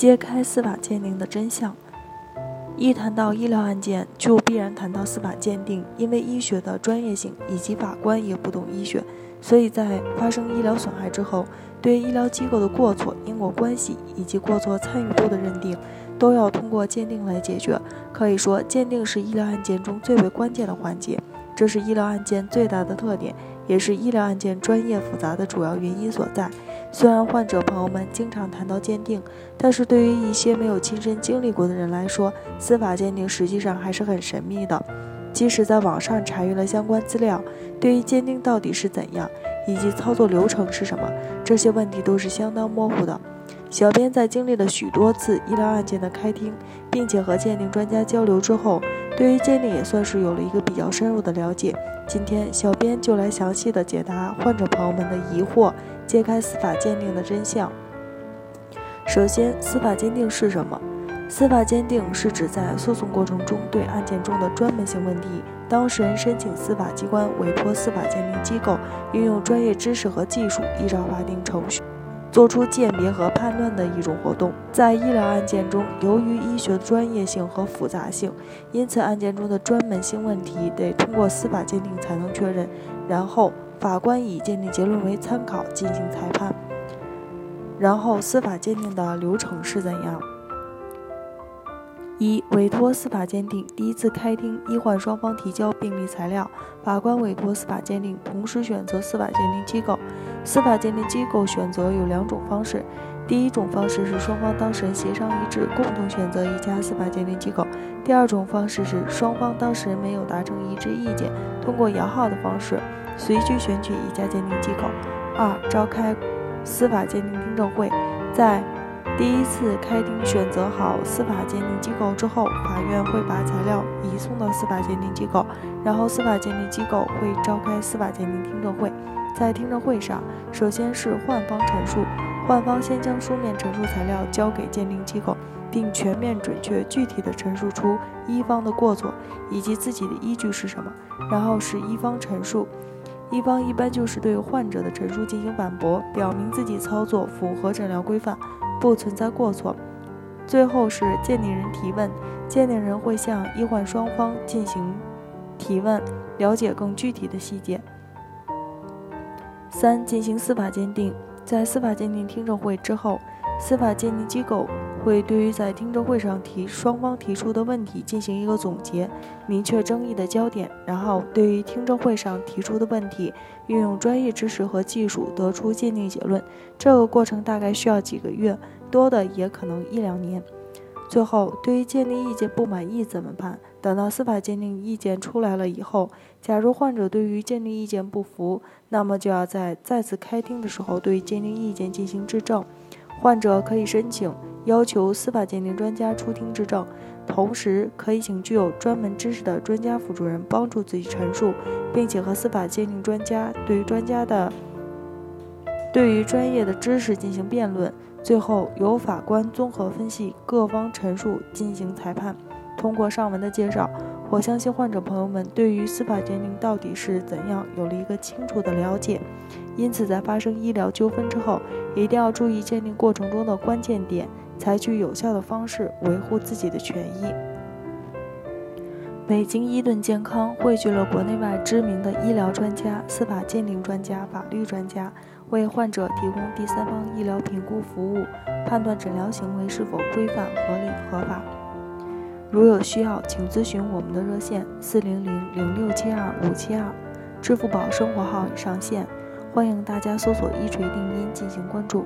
揭开司法鉴定的真相。一谈到医疗案件，就必然谈到司法鉴定，因为医学的专业性以及法官也不懂医学，所以在发生医疗损害之后，对医疗机构的过错、因果关系以及过错参与度的认定，都要通过鉴定来解决。可以说，鉴定是医疗案件中最为关键的环节，这是医疗案件最大的特点，也是医疗案件专业复杂的主要原因所在。虽然患者朋友们经常谈到鉴定，但是对于一些没有亲身经历过的人来说，司法鉴定实际上还是很神秘的。即使在网上查阅了相关资料，对于鉴定到底是怎样，以及操作流程是什么，这些问题都是相当模糊的。小编在经历了许多次医疗案件的开庭，并且和鉴定专家交流之后，对于鉴定也算是有了一个比较深入的了解。今天，小编就来详细的解答患者朋友们的疑惑。揭开司法鉴定的真相。首先，司法鉴定是什么？司法鉴定是指在诉讼过程中对案件中的专门性问题，当事人申请司法机关委托司法鉴定机构运用专业知识和技术，依照法定程序做出鉴别和判断的一种活动。在医疗案件中，由于医学专业性和复杂性，因此案件中的专门性问题得通过司法鉴定才能确认，然后。法官以鉴定结论为参考进行裁判。然后，司法鉴定的流程是怎样？一、委托司法鉴定。第一次开庭，医患双方提交病历材料，法官委托司法鉴定，同时选择司法鉴定机构。司法鉴定机构选择有两种方式。第一种方式是双方当事人协商一致，共同选择一家司法鉴定机构。第二种方式是双方当事人没有达成一致意见，通过摇号的方式。随机选取一家鉴定机构。二、召开司法鉴定听证会，在第一次开庭选择好司法鉴定机构之后，法院会把材料移送到司法鉴定机构，然后司法鉴定机构会召开司法鉴定听证会。在听证会上，首先是患方陈述，患方先将书面陈述材料交给鉴定机构，并全面、准确、具体地陈述出一方的过错以及自己的依据是什么，然后是一方陈述。一方一般就是对患者的陈述进行反驳，表明自己操作符合诊疗规范，不存在过错。最后是鉴定人提问，鉴定人会向医患双方进行提问，了解更具体的细节。三、进行司法鉴定，在司法鉴定听证会之后，司法鉴定机构。会对于在听证会上提双方提出的问题进行一个总结，明确争议的焦点，然后对于听证会上提出的问题，运用专业知识和技术得出鉴定结论。这个过程大概需要几个月，多的也可能一两年。最后，对于鉴定意见不满意怎么办？等到司法鉴定意见出来了以后，假如患者对于鉴定意见不服，那么就要在再次开庭的时候对鉴定意见进行质证。患者可以申请。要求司法鉴定专家出庭质证，同时可以请具有专门知识的专家辅助人帮助自己陈述，并且和司法鉴定专家对于专家的对于专业的知识进行辩论，最后由法官综合分析各方陈述进行裁判。通过上文的介绍，我相信患者朋友们对于司法鉴定到底是怎样有了一个清楚的了解。因此，在发生医疗纠纷之后，一定要注意鉴定过程中的关键点。采取有效的方式维护自己的权益。北京伊顿健康汇聚了国内外知名的医疗专家、司法鉴定专家、法律专家，为患者提供第三方医疗评估服务，判断诊疗行为是否规范、合理、合法。如有需要，请咨询我们的热线：四零零零六七二五七二，支付宝生活号已上线，欢迎大家搜索“一锤定音”进行关注。